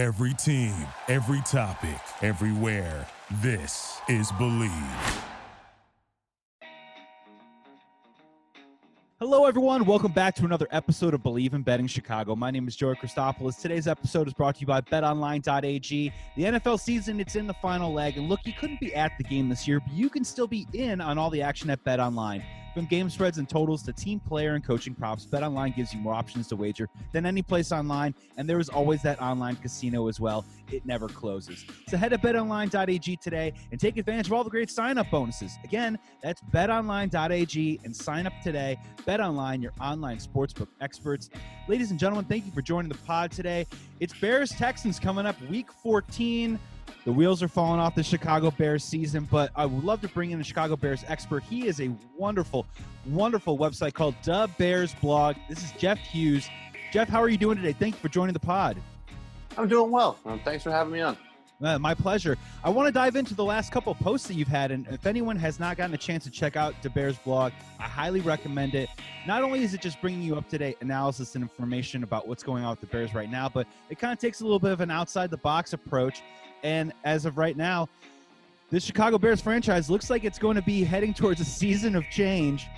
Every team, every topic, everywhere. This is Bleav. Hello, everyone. Welcome back to another episode of Bleav in Betting Chicago. My name is Joey Christopoulos. Today's episode is brought to you by BetOnline.ag. The NFL season, it's in the final leg. And look, you couldn't be at the game this year, but you can still be in on all the action at BetOnline. From game spreads and totals to team player and coaching props, BetOnline gives you more options to wager than any place online, and there is always that online casino as well. It never closes. So head to betonline.ag today and take advantage of all the great sign-up bonuses. Again, that's betonline.ag and sign up today. BetOnline, your online sportsbook experts. Ladies and gentlemen, thank you for joining the pod today. It's Bears Texans coming up week 14. The wheels are falling off the Chicago Bears season, but I would love to bring in a Chicago Bears expert. He is a wonderful, wonderful website called The Bears Blog. This is Jeff Hughes. Jeff, how are you doing today? Thank you for joining the pod. I'm doing well. Um, thanks for having me on. Uh, my pleasure. I want to dive into the last couple posts that you've had, and if anyone has not gotten a chance to check out the Bears blog, I highly recommend it. Not only is it just bringing you up to date analysis and information about what's going on with the Bears right now, but it kind of takes a little bit of an outside the box approach and as of right now, the Chicago Bears franchise looks like it's going to be heading towards a season of change.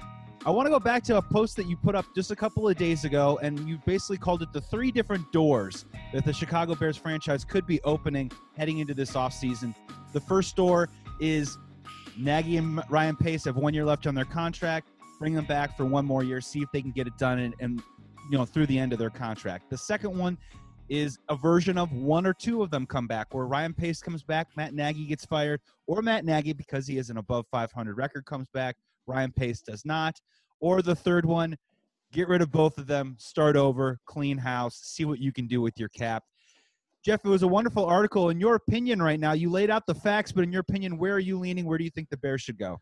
I want to go back to a post that you put up just a couple of days ago, and you basically called it the three different doors that the Chicago Bears franchise could be opening heading into this offseason. The first door is Nagy and Ryan Pace have one year left on their contract. Bring them back for one more year, see if they can get it done and, and you know through the end of their contract. The second one is a version of one or two of them come back, where Ryan Pace comes back, Matt Nagy gets fired, or Matt Nagy, because he has an above 500 record, comes back, Ryan Pace does not. Or the third one, get rid of both of them, start over, clean house, see what you can do with your cap. Jeff, it was a wonderful article. In your opinion, right now, you laid out the facts, but in your opinion, where are you leaning? Where do you think the Bears should go?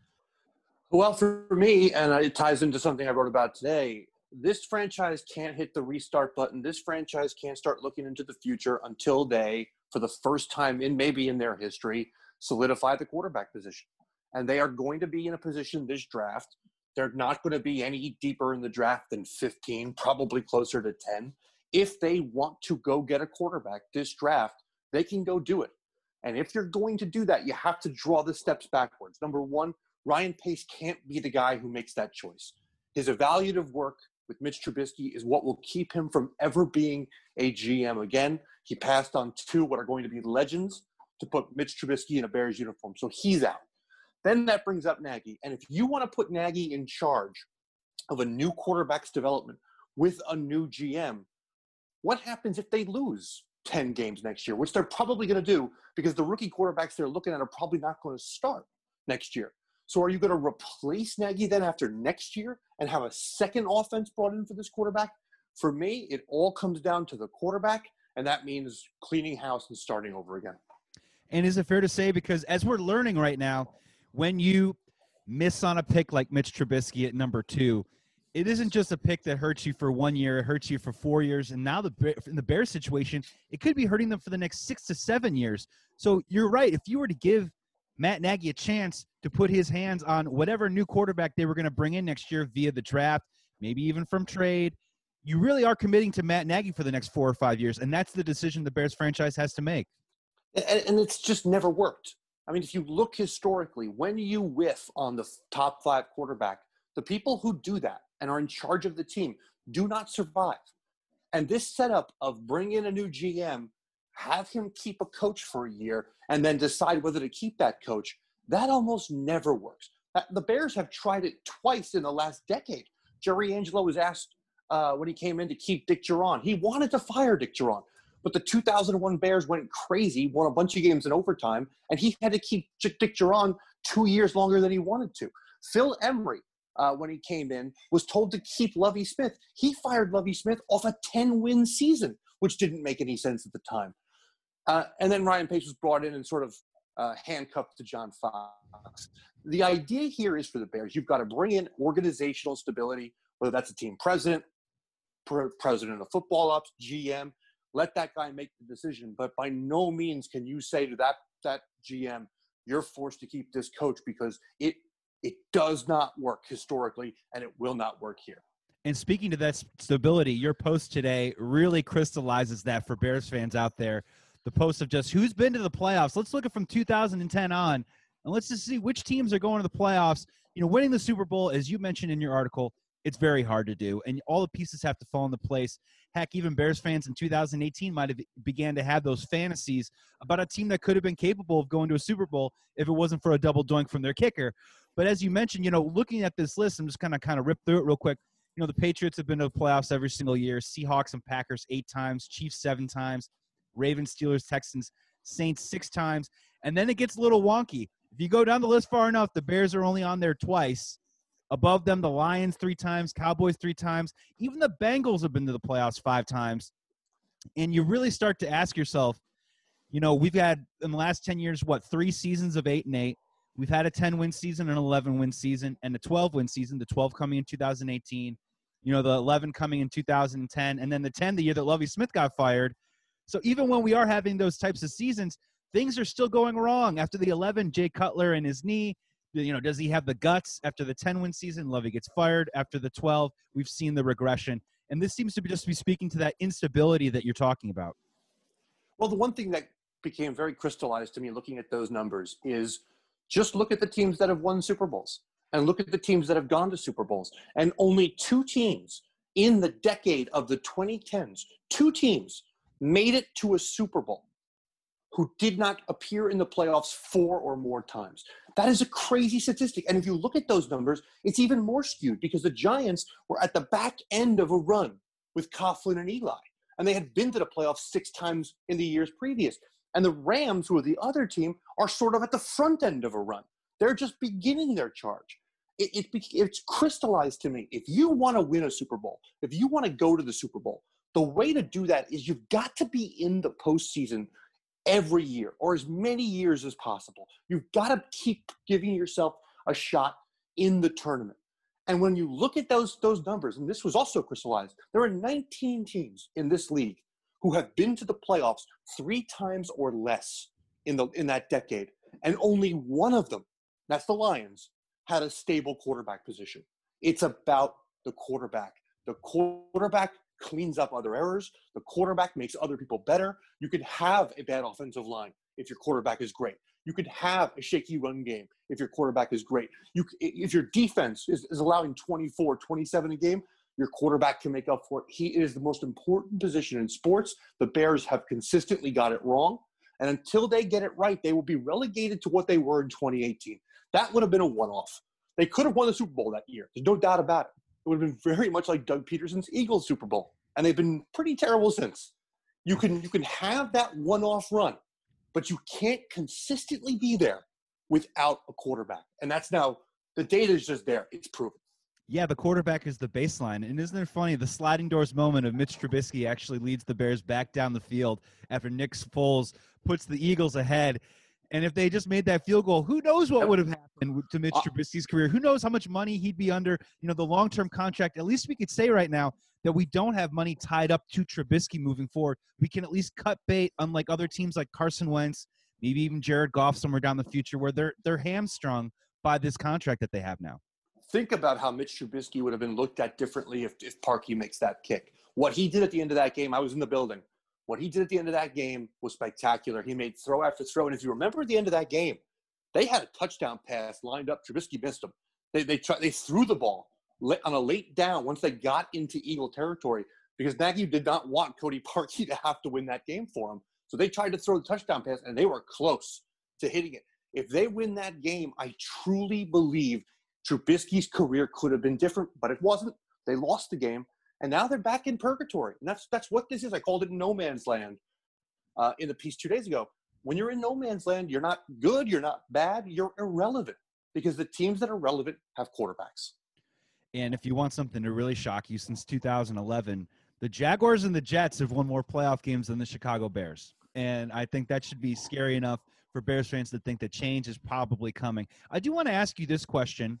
Well, for me, and it ties into something I wrote about today, this franchise can't hit the restart button. This franchise can't start looking into the future until they, for the first time in maybe in their history, solidify the quarterback position. And they are going to be in a position this draft. They're not going to be any deeper in the draft than 15, probably closer to 10. If they want to go get a quarterback this draft, they can go do it. And if you're going to do that, you have to draw the steps backwards. Number one, Ryan Pace can't be the guy who makes that choice. His evaluative work with Mitch Trubisky is what will keep him from ever being a GM again. He passed on two what are going to be legends to put Mitch Trubisky in a Bears uniform. So he's out. Then that brings up Nagy. And if you want to put Nagy in charge of a new quarterback's development with a new GM, what happens if they lose 10 games next year, which they're probably going to do because the rookie quarterbacks they're looking at are probably not going to start next year. So are you going to replace Nagy then after next year and have a second offense brought in for this quarterback? For me, it all comes down to the quarterback, and that means cleaning house and starting over again. And is it fair to say, because as we're learning right now, when you miss on a pick like Mitch Trubisky at number two, it isn't just a pick that hurts you for one year; it hurts you for four years, and now the in the Bears situation, it could be hurting them for the next six to seven years. So you're right. If you were to give Matt Nagy a chance to put his hands on whatever new quarterback they were going to bring in next year via the draft, maybe even from trade. You really are committing to Matt Nagy for the next four or five years, and that's the decision the Bears franchise has to make. And, and it's just never worked. I mean, if you look historically, when you whiff on the top five quarterback, the people who do that and are in charge of the team do not survive. And this setup of bring in a new GM, have him keep a coach for a year, and then decide whether to keep that coach that almost never works. The Bears have tried it twice in the last decade. Jerry Angelo was asked uh, when he came in to keep Dick Jauron. He wanted to fire Dick Jauron, but the 2001 Bears went crazy, won a bunch of games in overtime, and he had to keep Dick Jauron two years longer than he wanted to. Phil Emery, uh, when he came in, was told to keep Lovie Smith. He fired Lovie Smith off a 10 win season, which didn't make any sense at the time. Uh, and then Ryan Pace was brought in and sort of uh, handcuffed to John Fox. The idea here is for the Bears, you've got to bring in organizational stability, whether that's a team president, president of football ops, GM. Let that guy make the decision. But by no means can you say to that that GM, you're forced to keep this coach because it it does not work historically and it will not work here. And speaking to that stability, your post today really crystallizes that for Bears fans out there the post of just who's been to the playoffs. Let's look at from 2010 on, and let's just see which teams are going to the playoffs. You know, winning the Super Bowl, as you mentioned in your article, it's very hard to do, and all the pieces have to fall into place. Heck, even Bears fans in 2018 might have began to have those fantasies about a team that could have been capable of going to a Super Bowl if it wasn't for a double doink from their kicker. But as you mentioned, you know, looking at this list, I'm just kind of kind of rip through it real quick. You know, the Patriots have been to the playoffs every single year. Seahawks and Packers eight times, Chiefs seven times, Ravens, Steelers, Texans, Saints six times, and then it gets a little wonky. If you go down the list far enough, the Bears are only on there twice. Above them, the Lions three times, Cowboys three times. Even the Bengals have been to the playoffs five times. And you really start to ask yourself, you know, we've had in the last 10 years, what, three seasons of eight and eight. We've had a 10 win season, an 11 win season, and a 12 win season, the 12 coming in 2018, you know, the 11 coming in 2010, and then the 10 the year that Lovie Smith got fired. So even when we are having those types of seasons, things are still going wrong. After the 11, Jay Cutler and his knee, you know, does he have the guts after the 10 win season? Lovie gets fired. After the 12, we've seen the regression. And this seems to be just be speaking to that instability that you're talking about. Well, the one thing that became very crystallized to me looking at those numbers is just look at the teams that have won Super Bowls and look at the teams that have gone to Super Bowls. And only two teams in the decade of the 2010s, two teams made it to a Super Bowl who did not appear in the playoffs four or more times. That is a crazy statistic. And if you look at those numbers, it's even more skewed because the Giants were at the back end of a run with Coughlin and Eli. And they had been to the playoffs six times in the years previous. And the Rams, who are the other team, are sort of at the front end of a run. They're just beginning their charge. It, it, it's crystallized to me. If you want to win a Super Bowl, if you want to go to the Super Bowl, the way to do that is you've got to be in the postseason every year or as many years as possible. You've got to keep giving yourself a shot in the tournament. And when you look at those those numbers, and this was also crystallized, there are 19 teams in this league who have been to the playoffs three times or less in the in that decade, and only one of them, that's the Lions, had a stable quarterback position. It's about the quarterback. The quarterback cleans up other errors. The quarterback makes other people better. You could have a bad offensive line if your quarterback is great. You could have a shaky run game if your quarterback is great. You, if your defense is, is allowing 24, 27 a game, your quarterback can make up for it. He is the most important position in sports. The Bears have consistently got it wrong. And until they get it right, they will be relegated to what they were in 2018. That would have been a one off. They could have won the Super Bowl that year. There's no doubt about it. It would have been very much like Doug Pederson's Eagles Super Bowl, and they've been pretty terrible since. You can you can have that one-off run, but you can't consistently be there without a quarterback, and that's now the data is just there. It's proven. Yeah, the quarterback is the baseline. And isn't it funny? The sliding doors moment of Mitch Trubisky actually leads the Bears back down the field after Nick Foles puts the Eagles ahead. And if they just made that field goal, who knows what would have happened to Mitch uh, Trubisky's career? Who knows how much money he'd be under, you know, the long-term contract. At least we could say right now that we don't have money tied up to Trubisky moving forward. We can at least cut bait, unlike other teams like Carson Wentz, maybe even Jared Goff somewhere down the future, where they're they're hamstrung by this contract that they have now. Think about how Mitch Trubisky would have been looked at differently if, if Parkey makes that kick. What he did at the end of that game, I was in the building. What he did at the end of that game was spectacular. He made throw after throw. And if you remember at the end of that game, they had a touchdown pass lined up. Trubisky missed them. They, they, tried, they threw the ball on a late down once they got into Eagle territory because Nagy did not want Cody Parkey to have to win that game for him. So they tried to throw the touchdown pass, and they were close to hitting it. If they win that game, I truly believe Trubisky's career could have been different, but it wasn't. They lost the game and now they're back in purgatory. And that's that's what this is. I called it no man's land uh, in the piece two days ago. When you're in no man's land, you're not good, you're not bad, you're irrelevant because the teams that are relevant have quarterbacks. And if you want something to really shock you, since 2011, the Jaguars and the Jets have won more playoff games than the Chicago Bears. And I think that should be scary enough for Bears fans to think that change is probably coming. I do want to ask you this question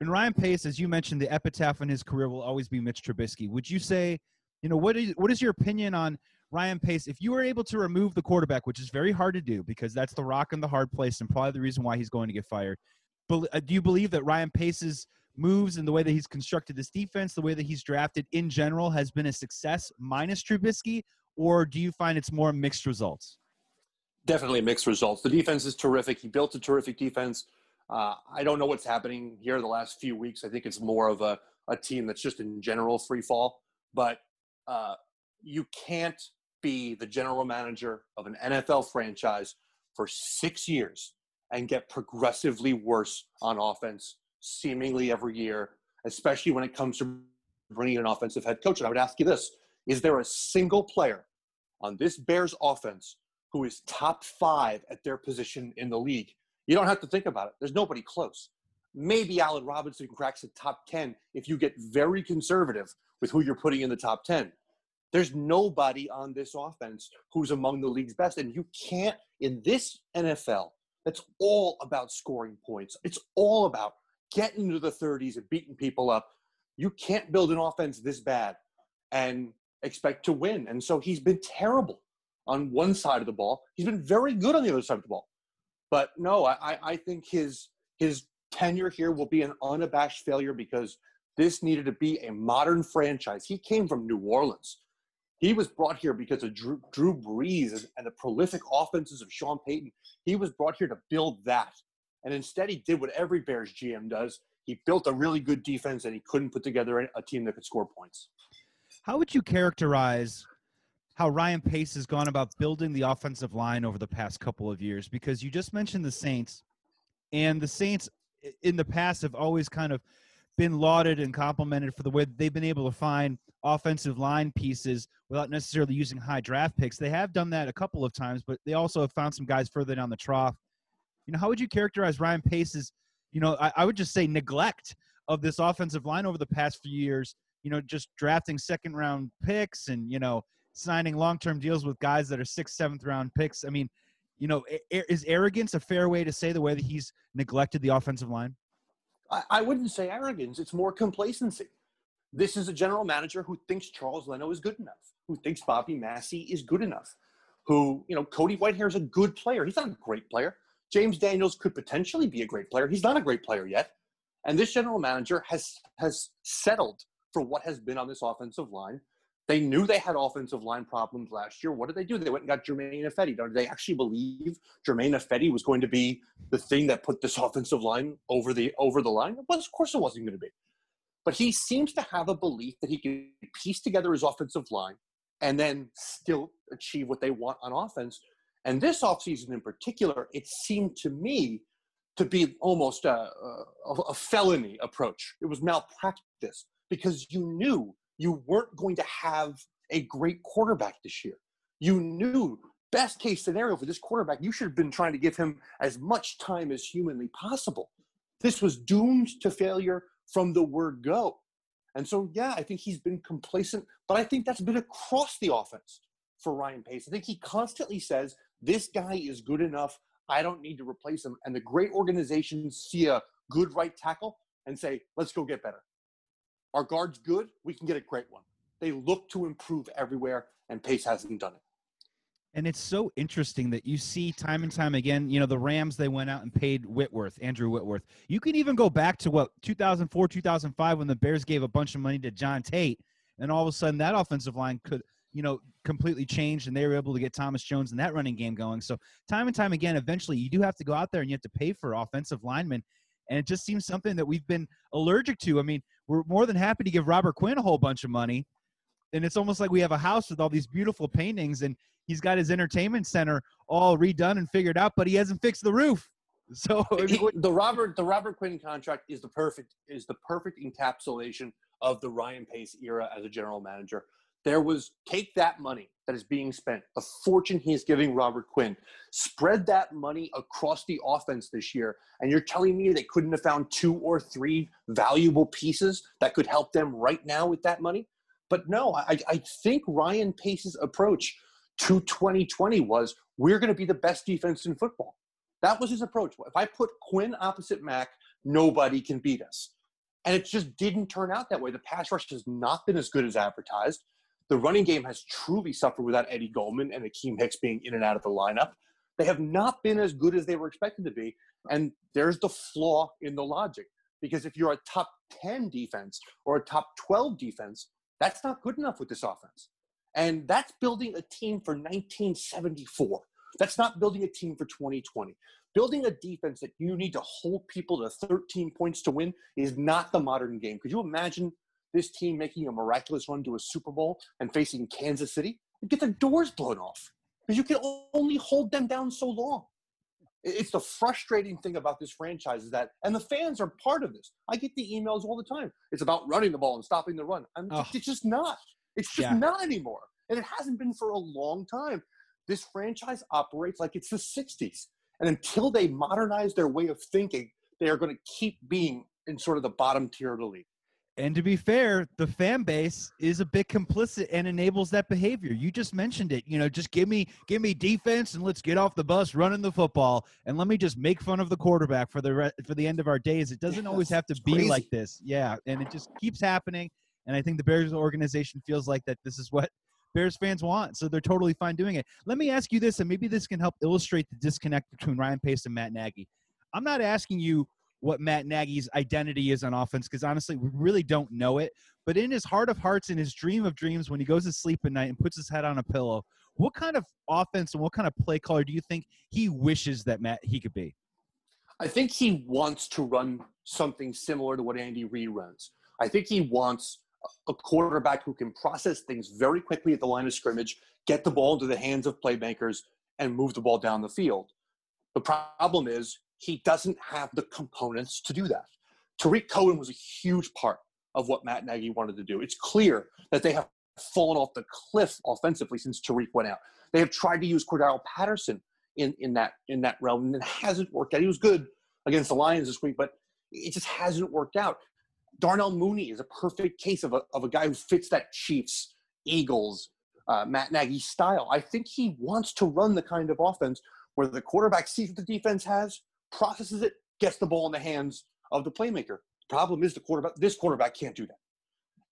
and Ryan Pace, as you mentioned, the epitaph in his career will always be Mitch Trubisky. Would you say, you know, what is what is your opinion on Ryan Pace? If you were able to remove the quarterback, which is very hard to do because that's the rock in the hard place and probably the reason why he's going to get fired. Uh, do you believe that Ryan Pace's moves and the way that he's constructed this defense, the way that he's drafted in general, has been a success minus Trubisky? or do you find it's more mixed results? Definitely mixed results. The defense is terrific. He built a terrific defense. Uh, I don't know what's happening here the last few weeks. I think it's more of a, a team that's just in general free fall. But uh, you can't be the general manager of an NFL franchise for six years and get progressively worse on offense seemingly every year, especially when it comes to bringing an offensive head coach. And I would ask you this Is there a single player on this Bears offense who is top five at their position in the league? You don't have to think about it. There's nobody close. Maybe Allen Robinson cracks the top 10 if you get very conservative with who you're putting in the top 10. There's nobody on this offense who's among the league's best. And you can't, in this NFL, that's all about scoring points. It's all about getting to the 30s and beating people up. You can't build an offense this bad and expect to win. And so he's been terrible on one side of the ball. He's been very good on the other side of the ball. But no, I, I think his his tenure here will be an unabashed failure because this needed to be a modern franchise. He came from New Orleans. He was brought here because of Drew, Drew Brees and the prolific offenses of Sean Payton. He was brought here to build that. And instead, he did what every Bears GM does. He built a really good defense and he couldn't put together a team that could score points. How would you characterize how Ryan Pace has gone about building the offensive line over the past couple of years? Because you just mentioned the Saints, and the Saints in the past have always kind of been lauded and complimented for the way they've been able to find offensive line pieces without necessarily using high draft picks. They have done that a couple of times, but they also have found some guys further down the trough. You know, how would you characterize Ryan Pace's, you know, I, I would just say neglect of this offensive line over the past few years, you know, just drafting second round picks and, you know, signing long term deals with guys that are sixth, seventh round picks. I mean, you know, is arrogance a fair way to say the way that he's neglected the offensive line? I, wouldn't say arrogance. It's more complacency. This is a general manager who thinks Charles Leno is good enough, who thinks Bobby Massie is good enough, who, you know, Cody Whitehair is a good player. He's not a great player. James Daniels could potentially be a great player. He's not a great player yet. And this general manager has has settled for what has been on this offensive line. They knew they had offensive line problems last year. What did they do? They went and got Germain Ifedi. Did they actually believe Germain Ifedi was going to be the thing that put this offensive line over the over the line? Well, of course it wasn't going to be. But he seems to have a belief that he can piece together his offensive line and then still achieve what they want on offense. And this offseason in particular, it seemed to me to be almost a, a, a felony approach. It was malpractice because you knew you weren't going to have a great quarterback this year. You knew best case scenario for this quarterback, you should have been trying to give him as much time as humanly possible. This was doomed to failure from the word go. And so, yeah, I think he's been complacent, but I think that's been across the offense for Ryan Pace. I think he constantly says, This guy is good enough. I don't need to replace him. And the great organizations see a good right tackle and say, Let's go get better. Our guard's good. We can get a great one. They look to improve everywhere, and Pace hasn't done it. And it's so interesting that you see time and time again, you know, the Rams, they went out and paid Whitworth, Andrew Whitworth. You can even go back to what, 2004, 2005, when the Bears gave a bunch of money to John Tait. and all of a sudden that offensive line could, you know, completely change and they were able to get Thomas Jones and that running game going. So, time and time again, eventually you do have to go out there and you have to pay for offensive linemen. And it just seems something that we've been allergic to. I mean, we're more than happy to give Robert Quinn a whole bunch of money. And it's almost like we have a house with all these beautiful paintings and he's got his entertainment center all redone and figured out, but he hasn't fixed the roof. So he, the Robert the Robert Quinn contract is the perfect is the perfect encapsulation of the Ryan Pace era as a general manager. There was take that money that is being spent, the fortune he is giving Robert Quinn, spread that money across the offense this year, and you're telling me they couldn't have found two or three valuable pieces that could help them right now with that money? But no, I, I think Ryan Pace's approach to 2020 was we're going to be the best defense in football. That was his approach. If I put Quinn opposite Mack, nobody can beat us. And it just didn't turn out that way. The pass rush has not been as good as advertised. The running game has truly suffered without Eddie Goldman and Akiem Hicks being in and out of the lineup. They have not been as good as they were expected to be. And there's the flaw in the logic. Because if you're a top 10 defense or a top 12 defense, that's not good enough with this offense. And that's building a team for 1974. That's not building a team for 2020. Building a defense that you need to hold people to 13 points to win is not the modern game. Could you imagine this team making a miraculous run to a Super Bowl and facing Kansas City? and get their doors blown off because you can only hold them down so long. It's the frustrating thing about this franchise is that, and the fans are part of this. I get the emails all the time. It's about running the ball and stopping the run. Oh. It's just not. It's just yeah. not anymore. And it hasn't been for a long time. This franchise operates like it's the 60s. And until they modernize their way of thinking, they are going to keep being in sort of the bottom tier of the league. And to be fair, the fan base is a bit complicit and enables that behavior. You just mentioned it. You know, just give me give me defense and let's get off the bus running the football and let me just make fun of the quarterback for the re- for the end of our days. It doesn't always have to be like this. Yeah, and it just keeps happening. And I think the Bears organization feels like that this is what Bears fans want. So they're totally fine doing it. Let me ask you this, and maybe this can help illustrate the disconnect between Ryan Pace and Matt Nagy. I'm not asking you what Matt Nagy's identity is on offense because honestly, we really don't know it. But in his heart of hearts, in his dream of dreams, when he goes to sleep at night and puts his head on a pillow, what kind of offense and what kind of play caller do you think he wishes that Matt he could be? I think he wants to run something similar to what Andy Reid runs. I think he wants a quarterback who can process things very quickly at the line of scrimmage, get the ball into the hands of playmakers, and move the ball down the field. The problem is he doesn't have the components to do that. Tarik Cohen was a huge part of what Matt Nagy wanted to do. It's clear that they have fallen off the cliff offensively since Tariq went out. They have tried to use Cordarrelle Patterson in, in that in that realm, and it hasn't worked out. He was good against the Lions this week, but it just hasn't worked out. Darnell Mooney is a perfect case of a, of a guy who fits that Chiefs, Eagles, uh, Matt Nagy style. I think he wants to run the kind of offense where the quarterback sees what the defense has, processes it, gets the ball in the hands of the playmaker. Problem is the quarterback. This quarterback can't do that,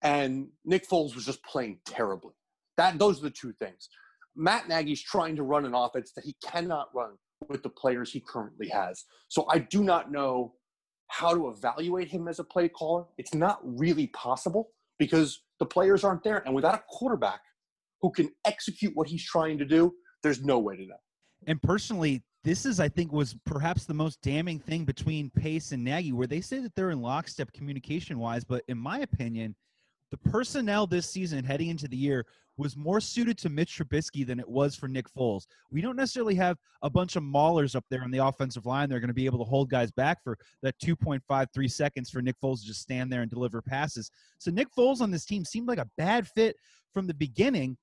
and Nick Foles was just playing terribly. That those are the two things. Matt Nagy's trying to run an offense that he cannot run with the players he currently has. So I do not know how to evaluate him as a play caller. It's not really possible because the players aren't there, and without a quarterback who can execute what he's trying to do, there's no way to know. And personally, this is, I think, was perhaps the most damning thing between Pace and Nagy, where they say that they're in lockstep communication wise. But in my opinion, the personnel this season heading into the year was more suited to Mitch Trubisky than it was for Nick Foles. We don't necessarily have a bunch of maulers up there on the offensive line. They're going to be able to hold guys back for that 2.53 seconds for Nick Foles to just stand there and deliver passes. So Nick Foles on this team seemed like a bad fit from the beginning.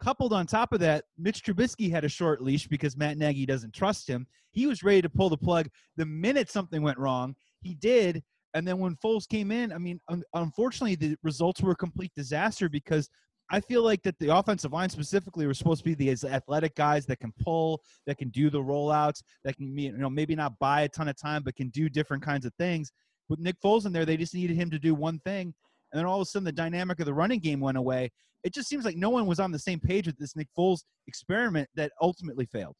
Coupled on top of that, Mitch Trubisky had a short leash because Matt Nagy doesn't trust him. He was ready to pull the plug the minute something went wrong. He did. And then when Foles came in, I mean, un- unfortunately, the results were a complete disaster because I feel like that the offensive line specifically were supposed to be these athletic guys that can pull, that can do the rollouts, that can you know maybe not buy a ton of time, but can do different kinds of things. With Nick Foles in there, they just needed him to do one thing, and then all of a sudden the dynamic of the running game went away. It just seems like no one was on the same page with this Nick Foles experiment that ultimately failed.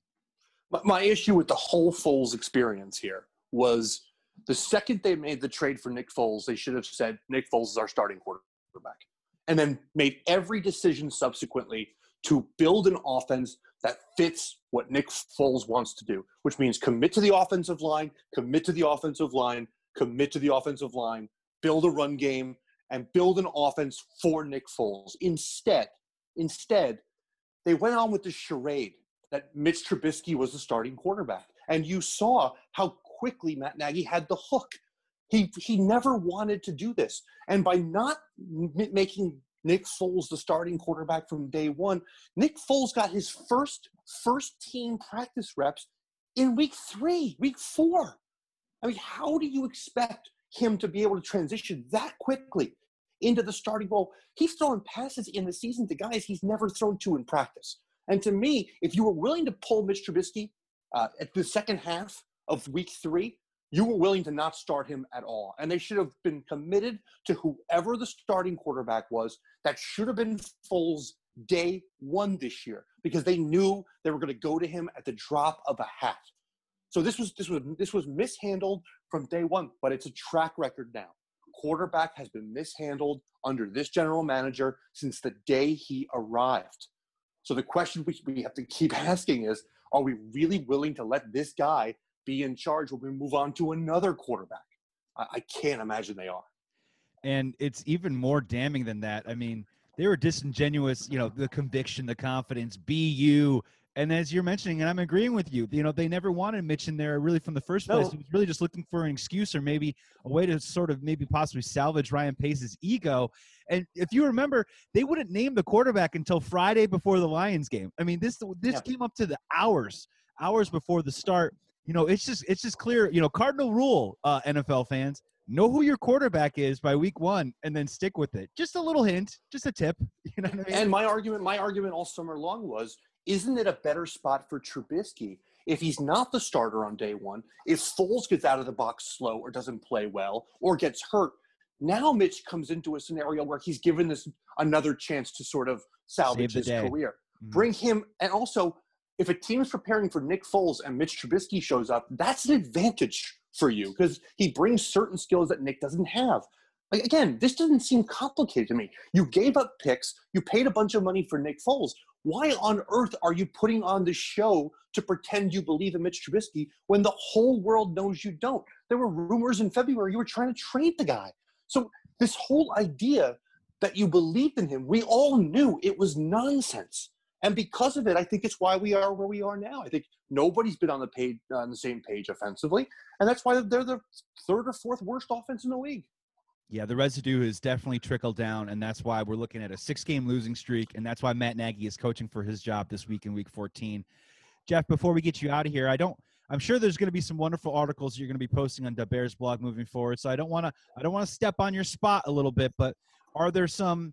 My issue with the whole Foles experience here was the second they made the trade for Nick Foles, they should have said Nick Foles is our starting quarterback, and then made every decision subsequently to build an offense that fits what Nick Foles wants to do, which means commit to the offensive line, commit to the offensive line, commit to the offensive line, build a run game, and build an offense for Nick Foles. Instead, instead, they went on with the charade that Mitch Trubisky was the starting quarterback. And you saw how quickly Matt Nagy had the hook. He, he never wanted to do this. And by not m- making Nick Foles the starting quarterback from day one, Nick Foles got his first first team practice reps in week three, week four. I mean, how do you expect him to be able to transition that quickly into the starting role. He's throwing passes in the season to guys he's never thrown to in practice. And to me, if you were willing to pull Mitch Trubisky uh, at the second half of week three, you were willing to not start him at all. And they should have been committed to whoever the starting quarterback was. That should have been Foles day one this year because they knew they were going to go to him at the drop of a hat. So this was this was this was mishandled from day one, but it's a track record now quarterback has been mishandled under this general manager since the day he arrived. So the question we, we have to keep asking is are we really willing to let this guy be in charge when we move on to another quarterback? I, I can't imagine they are. And it's even more damning than that. I mean, they were disingenuous, you know, the conviction, the confidence, be you. And as you're mentioning, and I'm agreeing with you, you know, they never wanted Mitch in there really from the first place. No. He was really just looking for an excuse or maybe a way to sort of maybe possibly salvage Ryan Pace's ego. And if you remember, they wouldn't name the quarterback until Friday before the Lions game. I mean, this this yeah. came up to the hours, hours before the start. You know, it's just it's just clear. You know, cardinal rule, uh, NFL fans know who your quarterback is by week one and then stick with it. Just a little hint, just a tip. You know what I mean? And my argument, my argument all summer long was, isn't it a better spot for Trubisky if he's not the starter on day one? If Foles gets out of the box slow or doesn't play well or gets hurt, now Mitch comes into a scenario where he's given this another chance to sort of salvage his day. career. Mm-hmm. Bring him, and also if a team is preparing for Nick Foles and Mitch Trubisky shows up, that's an advantage for you because he brings certain skills that Nick doesn't have. Like, again, this doesn't seem complicated to me. You gave up picks, you paid a bunch of money for Nick Foles. Why on earth are you putting on the show to pretend you believe in Mitch Trubisky when the whole world knows you don't? There were rumors in February you were trying to trade the guy. So, this whole idea that you believed in him, we all knew it was nonsense. And because of it, I think it's why we are where we are now. I think nobody's been on the page on the same page offensively, and that's why they're the third or fourth worst offense in the league. Yeah, the residue has definitely trickled down, and that's why we're looking at a six-game losing streak, and that's why Matt Nagy is coaching for his job this week in Week 14. Jeff, before we get you out of here, I don't. I'm sure there's going to be some wonderful articles you're going to be posting on the Bears blog moving forward. So I don't want to. I don't want to step on your spot a little bit, but are there some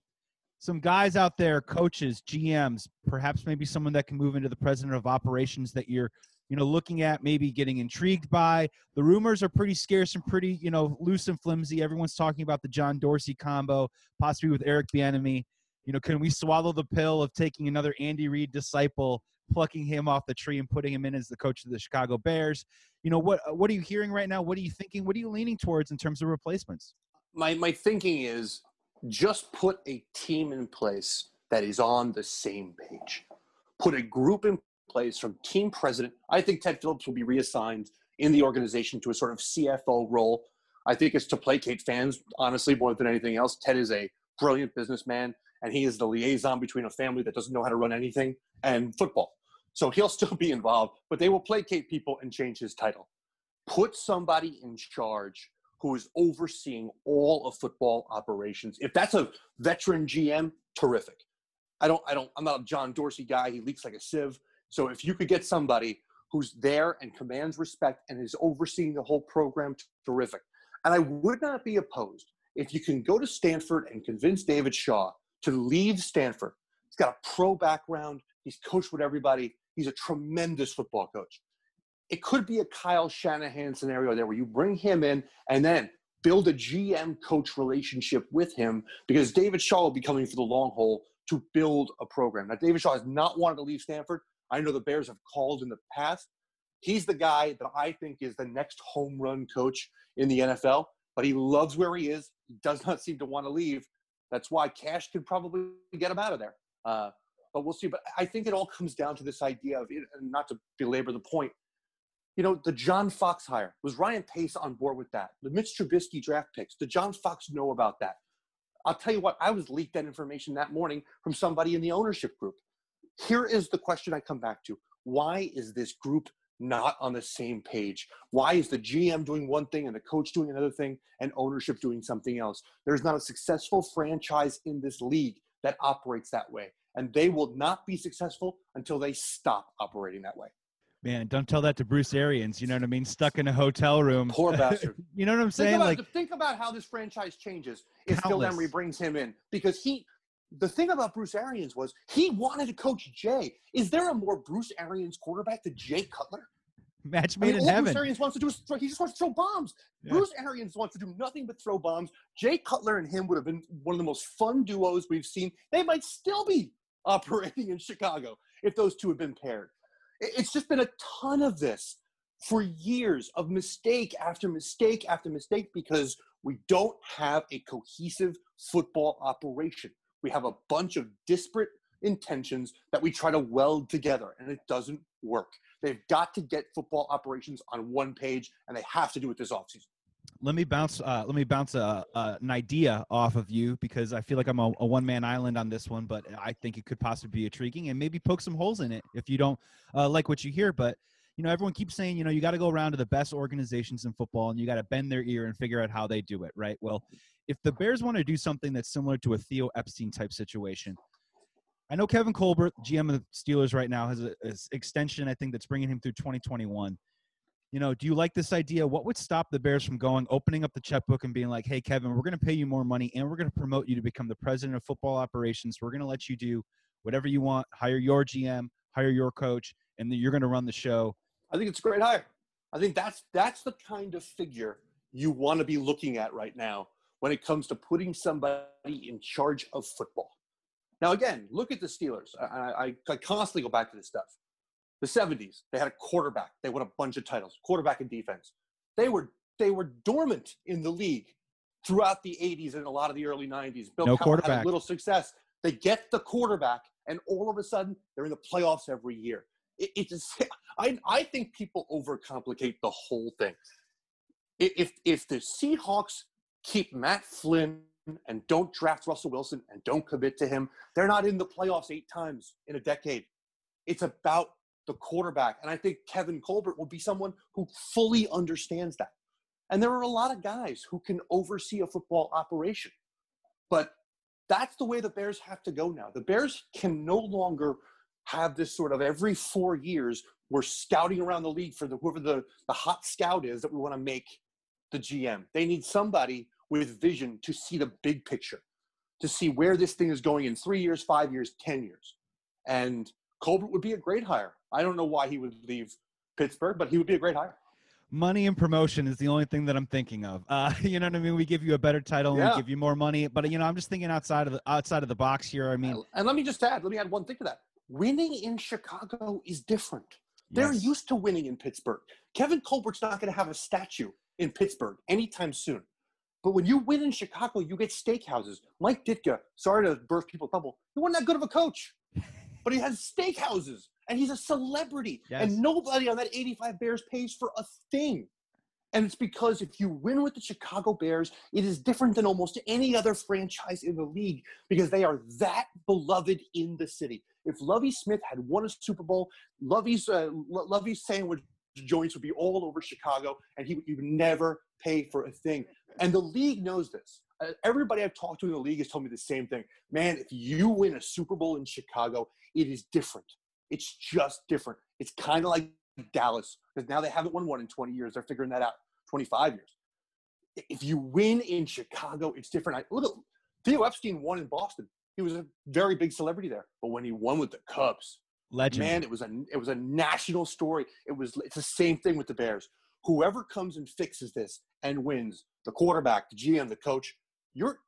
some guys out there, coaches, GMs, perhaps maybe someone that can move into the president of operations that you're, you know, looking at, maybe getting intrigued by. The rumors are pretty scarce and pretty, you know, loose and flimsy. Everyone's talking about the John Dorsey combo, possibly with Eric Bieniemy. You know, can we swallow the pill of taking another Andy Reid disciple, plucking him off the tree and putting him in as the coach of the Chicago Bears? You know, what what are you hearing right now? What are you thinking? What are you leaning towards in terms of replacements? My my thinking is just put a team in place that is on the same page. Put a group in place from team president. I think Ted Phillips will be reassigned in the organization to a sort of CFO role. I think it's to placate fans, honestly, more than anything else. Ted is a brilliant businessman, and he is the liaison between a family that doesn't know how to run anything and football. So he'll still be involved, but they will placate people and change his title. Put somebody in charge who is overseeing all of football operations. If that's a veteran GM, terrific. I don't, I don't, I'm not a John Dorsey guy. He leaks like a sieve. So if you could get somebody who's there and commands respect and is overseeing the whole program, terrific. And I would not be opposed if you can go to Stanford and convince David Shaw to leave Stanford. He's got a pro background. He's coached with everybody. He's a tremendous football coach it could be a Kyle Shanahan scenario there where you bring him in and then build a GM coach relationship with him because David Shaw will be coming for the long haul to build a program. Now, David Shaw has not wanted to leave Stanford. I know the Bears have called in the past. He's the guy that I think is the next home run coach in the NFL, but he loves where he is. He does not seem to want to leave. That's why Cash could probably get him out of there. Uh, but we'll see. But I think it all comes down to this idea of, and not to belabor the point, you know, the John Fox hire. Was Ryan Pace on board with that? The Mitch Trubisky draft picks. Did John Fox know about that? I'll tell you what, I was leaked that information that morning from somebody in the ownership group. Here is the question I come back to. Why is this group not on the same page? Why is the GM doing one thing and the coach doing another thing and ownership doing something else? There's not a successful franchise in this league that operates that way. And they will not be successful until they stop operating that way. Man, don't tell that to Bruce Arians. You know what I mean? Stuck in a hotel room. Poor bastard. you know what I'm saying? Think about, like, think about how this franchise changes if Phil Emery brings him in, because he. The thing about Bruce Arians was he wanted to coach Jay. Is there a more Bruce Arians quarterback than Jay Cutler? Match made I mean, in all heaven. Bruce Arians wants to do is throw, he just wants to throw bombs. Yeah. Bruce Arians wants to do nothing but throw bombs. Jay Cutler and him would have been one of the most fun duos we've seen. They might still be operating in Chicago if those two had been paired. It's just been a ton of this. for years of mistake after mistake after mistake because we don't have a cohesive football operation. We have a bunch of disparate intentions that we try to weld together, and it doesn't work. They've got to get football operations on one page, and they have to do it this offseason. Let me bounce. Uh, let me bounce a, a, an idea off of you because I feel like I'm a, a one man island on this one, but I think it could possibly be intriguing and maybe poke some holes in it if you don't uh, like what you hear. But you know, everyone keeps saying, you know, you got to go around to the best organizations in football and you got to bend their ear and figure out how they do it, right? Well, if the Bears want to do something that's similar to a Theo Epstein type situation, I know Kevin Colbert, GM of the Steelers right now, has an extension, I think, that's bringing him through 2021. You know, do you like this idea? What would stop the Bears from going, opening up the checkbook and being like, hey, Kevin, we're going to pay you more money and we're going to promote you to become the president of football operations. We're going to let you do whatever you want, hire your GM, hire your coach, and then you're going to run the show. I think it's a great hire. I think that's that's the kind of figure you want to be looking at right now when it comes to putting somebody in charge of football. Now, again, look at the Steelers. I, I, I constantly go back to this stuff. The 70s, they had a quarterback. They won a bunch of titles, quarterback and defense. They were they were dormant in the league throughout the 80s and a lot of the early 90s. Bill no quarterback. had a little success. They get the quarterback, and all of a sudden, they're in the playoffs every year. It, I, I think people overcomplicate the whole thing. If if the Seahawks keep Matt Flynn and don't draft Russell Wilson and don't commit to him, they're not in the playoffs eight times in a decade. It's about the quarterback. And I think Kevin Colbert will be someone who fully understands that. And there are a lot of guys who can oversee a football operation. But that's the way the Bears have to go now. The Bears can no longer have this sort of every four years we're scouting around the league for the whoever the, the hot scout is that we want to make the GM. They need somebody with vision to see the big picture, to see where this thing is going in three years, five years, ten years. And Colbert would be a great hire. I don't know why he would leave Pittsburgh, but he would be a great hire. Money and promotion is the only thing that I'm thinking of. Uh, you know what I mean? We give you a better title, yeah. we give you more money, but you know, I'm just thinking outside of the outside of the box here. I mean, and let me just add, let me add one thing to that. Winning in Chicago is different. They're yes. used to winning in Pittsburgh. Kevin Colbert's not going to have a statue in Pittsburgh anytime soon. But when you win in Chicago, you get steakhouses. Mike Ditka, sorry to burst people bubble, he wasn't that good of a coach, but he has steakhouses and he's a celebrity. Yes. And nobody on that 85 Bears pays for a thing. And it's because if you win with the Chicago Bears, it is different than almost any other franchise in the league because they are that beloved in the city. If Lovie Smith had won a Super Bowl, Lovie's, uh, Lovie's sandwich joints would be all over Chicago, and he would, would never pay for a thing. And the league knows this. Uh, everybody I've talked to in the league has told me the same thing. Man, if you win a Super Bowl in Chicago, it is different. It's just different. It's kind of like Dallas because now they haven't won one in 20 years. They're figuring that out. 25 years. If you win in Chicago, it's different. I, look at Theo Epstein won in Boston. He was a very big celebrity there. But when he won with the Cubs, legend, man, it was a it was a national story. It was it's the same thing with the Bears. Whoever comes and fixes this and wins, the quarterback, the GM, the coach, you're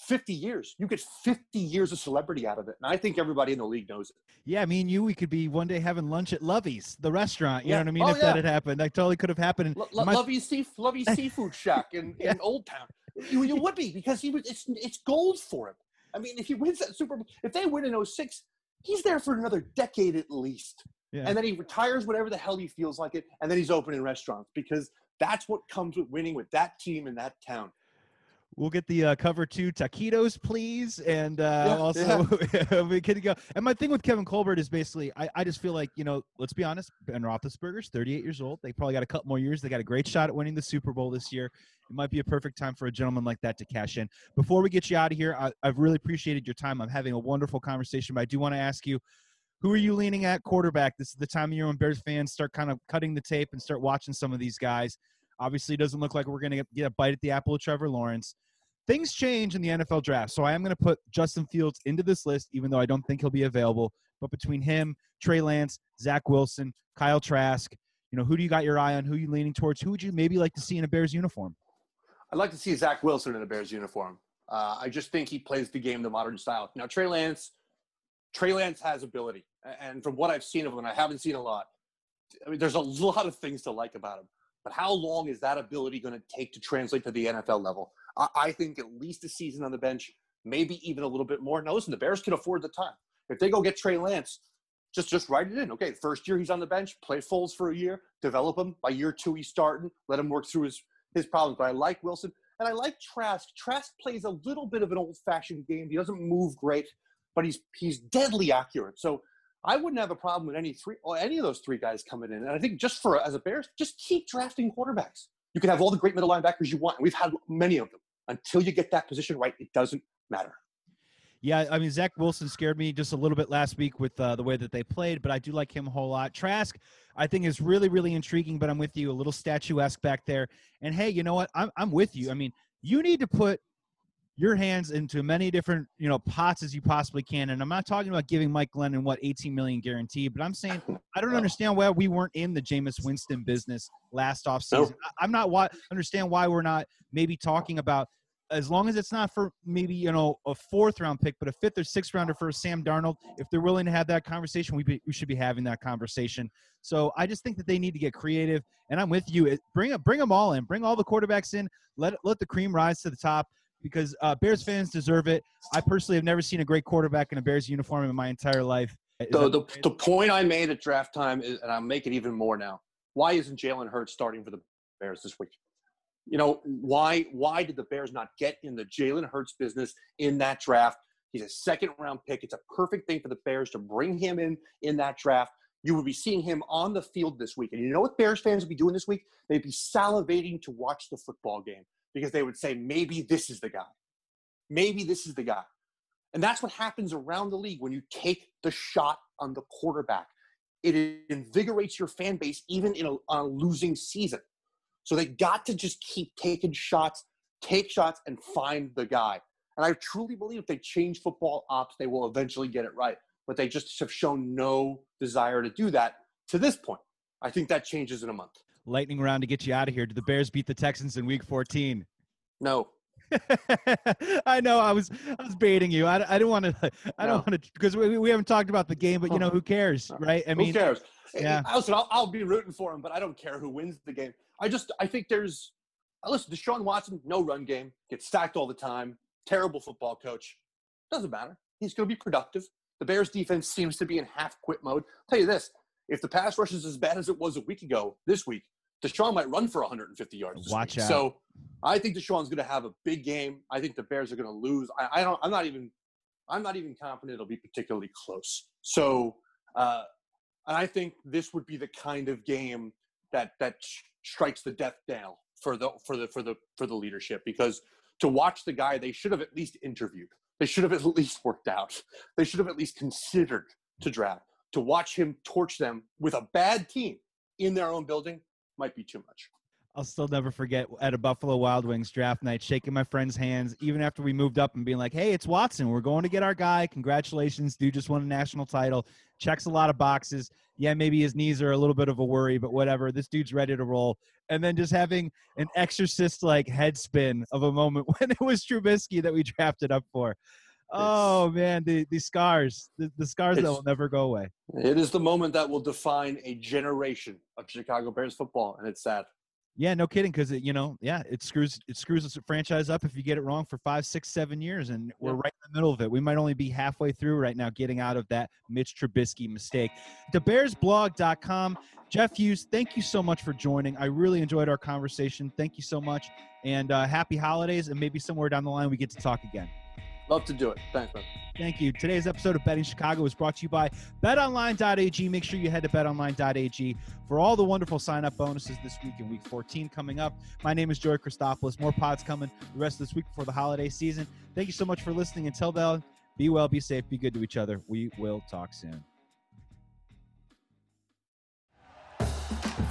50 years. You get 50 years of celebrity out of it. And I think everybody in the league knows it. Yeah, me and you, we could be one day having lunch at Lovie's, the restaurant. You yeah. know what I mean? Oh, if yeah. that had happened, that totally could have happened. L- my... Lovie's, sea- Lovie's Seafood Shack in, yeah. in Old Town. You, you, would be because he was. It's it's gold for him. I mean, if he wins that Super Bowl, if they win in 06, he's there for another decade at least. Yeah. And then he retires whatever the hell he feels like it, and then he's opening restaurants because that's what comes with winning with that team in that town. We'll get the uh, cover two taquitos, please, and uh, yeah, also yeah. we can go. And my thing with Kevin Colbert is basically, I, I just feel like you know, let's be honest, Ben Roethlisberger's 38 years old. They probably got a couple more years. They got a great shot at winning the Super Bowl this year. It might be a perfect time for a gentleman like that to cash in. Before we get you out of here, I, I've really appreciated your time. I'm having a wonderful conversation, but I do want to ask you, who are you leaning at quarterback? This is the time of year when Bears fans start kind of cutting the tape and start watching some of these guys. Obviously, doesn't look like we're going to get a bite at the apple of Trevor Lawrence things change in the NFL draft. So I am going to put Justin Fields into this list, even though I don't think he'll be available. But between him, Trey Lance, Zach Wilson, Kyle Trask, you know, who do you got your eye on? Who are you leaning towards? Who would you maybe like to see in a Bears uniform? I'd like to see Zach Wilson in a Bears uniform. Uh, I just think he plays the game the modern style. Now, Trey Lance, Trey Lance has ability, and from what I've seen of him, I haven't seen a lot, I mean, there's a lot of things to like about him. But how long is that ability going to take to translate to the NFL level? I, I think at least a season on the bench, maybe even a little bit more. Now, listen, the Bears can afford the time. If they go get Trey Lance, just just write it in. Okay, first year he's on the bench, play Foles for a year, develop him. By year two, he's starting. Let him work through his his problems. But I like Wilson and I like Trask. Trask plays a little bit of an old fashioned game. He doesn't move great, but he's he's deadly accurate. So I wouldn't have a problem with any three or any of those three guys coming in. And I think just for as a Bears, just keep drafting quarterbacks. You can have all the great middle linebackers you want. We've had many of them. Until you get that position right, it doesn't matter. Yeah, I mean Zach Wilson scared me just a little bit last week with uh, the way that they played, but I do like him a whole lot. Trask, I think is really really intriguing, but I'm with you a little statuesque back there. And hey, you know what? I'm I'm with you. I mean, you need to put your hands into many different you know pots as you possibly can and i'm not talking about giving mike glennon what 18 million guarantee but i'm saying i don't understand why we weren't in the Jameis winston business last offseason nope. i'm not why understand why we're not maybe talking about as long as it's not for maybe you know a fourth round pick, but a fifth or sixth rounder for Sam Darnold, if they're willing to have that conversation, we be, we should be having that conversation. So I just think that they need to get creative, and I'm with you. It, Bring bring them all in, bring all the quarterbacks in, let let the cream rise to the top because uh, Bears fans deserve it. I personally have never seen a great quarterback in a Bears uniform in my entire life. The, the, the point I made at draft time, is, and I'll make it even more now. Why isn't Jalen Hurts starting for the Bears this week? You know, why why did the Bears not get in the Jalen Hurts business in that draft? He's a second round pick. It's a perfect thing for the Bears to bring him in in that draft. You would be seeing him on the field this week. And you know what Bears fans would be doing this week? They'd be salivating to watch the football game because they would say, maybe this is the guy. Maybe this is the guy. And that's what happens around the league when you take the shot on the quarterback. It invigorates your fan base even in a, a losing season. So they got to just keep taking shots, take shots, and find the guy. And I truly believe if they change football ops, they will eventually get it right. But they just have shown no desire to do that to this point. I think that changes in a month. Lightning round to get you out of here. Did the Bears beat the Texans in Week 14? No. I know I was I was baiting you. I, I didn't want to I don't want to because we, we haven't talked about the game, but you know who cares, uh, right? I mean, who cares? Yeah. Listen, I'll, I'll be rooting for him, but I don't care who wins the game. I just I think there's uh, listen, Deshaun Watson, no run game, gets sacked all the time, terrible football coach. Doesn't matter. He's going to be productive. The Bears defense seems to be in half quit mode. I'll tell you this, if the pass rush is as bad as it was a week ago, this week, Deshaun might run for 150 yards. Watch week. out. So I think Deshaun's going to have a big game. I think the Bears are going to lose. I, I, don't. I'm not even. I'm not even confident it'll be particularly close. So, uh, and I think this would be the kind of game that that strikes the death knell for the for the for the for the leadership because to watch the guy they should have at least interviewed they should have at least worked out they should have at least considered to draft to watch him torch them with a bad team in their own building might be too much I'll still never forget at a Buffalo Wild Wings draft night, shaking my friend's hands, even after we moved up and being like, hey, it's Watson. We're going to get our guy. Congratulations. Dude just won a national title. Checks a lot of boxes. Yeah, maybe his knees are a little bit of a worry, but whatever. This dude's ready to roll. And then just having an exorcist like head spin of a moment when it was Trubisky that we drafted up for. Oh man, the, the scars, the, the scars that will never go away. It is the moment that will define a generation of Chicago Bears football, and it's sad. Yeah, no kidding. Because you know, yeah, it screws it screws the franchise up if you get it wrong for five, six, seven years, and we're right in the middle of it. We might only be halfway through right now, getting out of that Mitch Trubisky mistake. TheBearsBlog.com. Jeff Hughes, thank you so much for joining. I really enjoyed our conversation. Thank you so much, and uh, happy holidays. And maybe somewhere down the line we get to talk again. Love to do it. Thanks, man. Thank you. Today's episode of Betting Chicago is brought to you by betonline.ag. Make sure you head to betonline.ag for all the wonderful sign up bonuses this week in week 14 coming up. My name is Joey Christopoulos. More pods coming the rest of this week before the holiday season. Thank you so much for listening. Until then, be well, be safe, be good to each other. We will talk soon.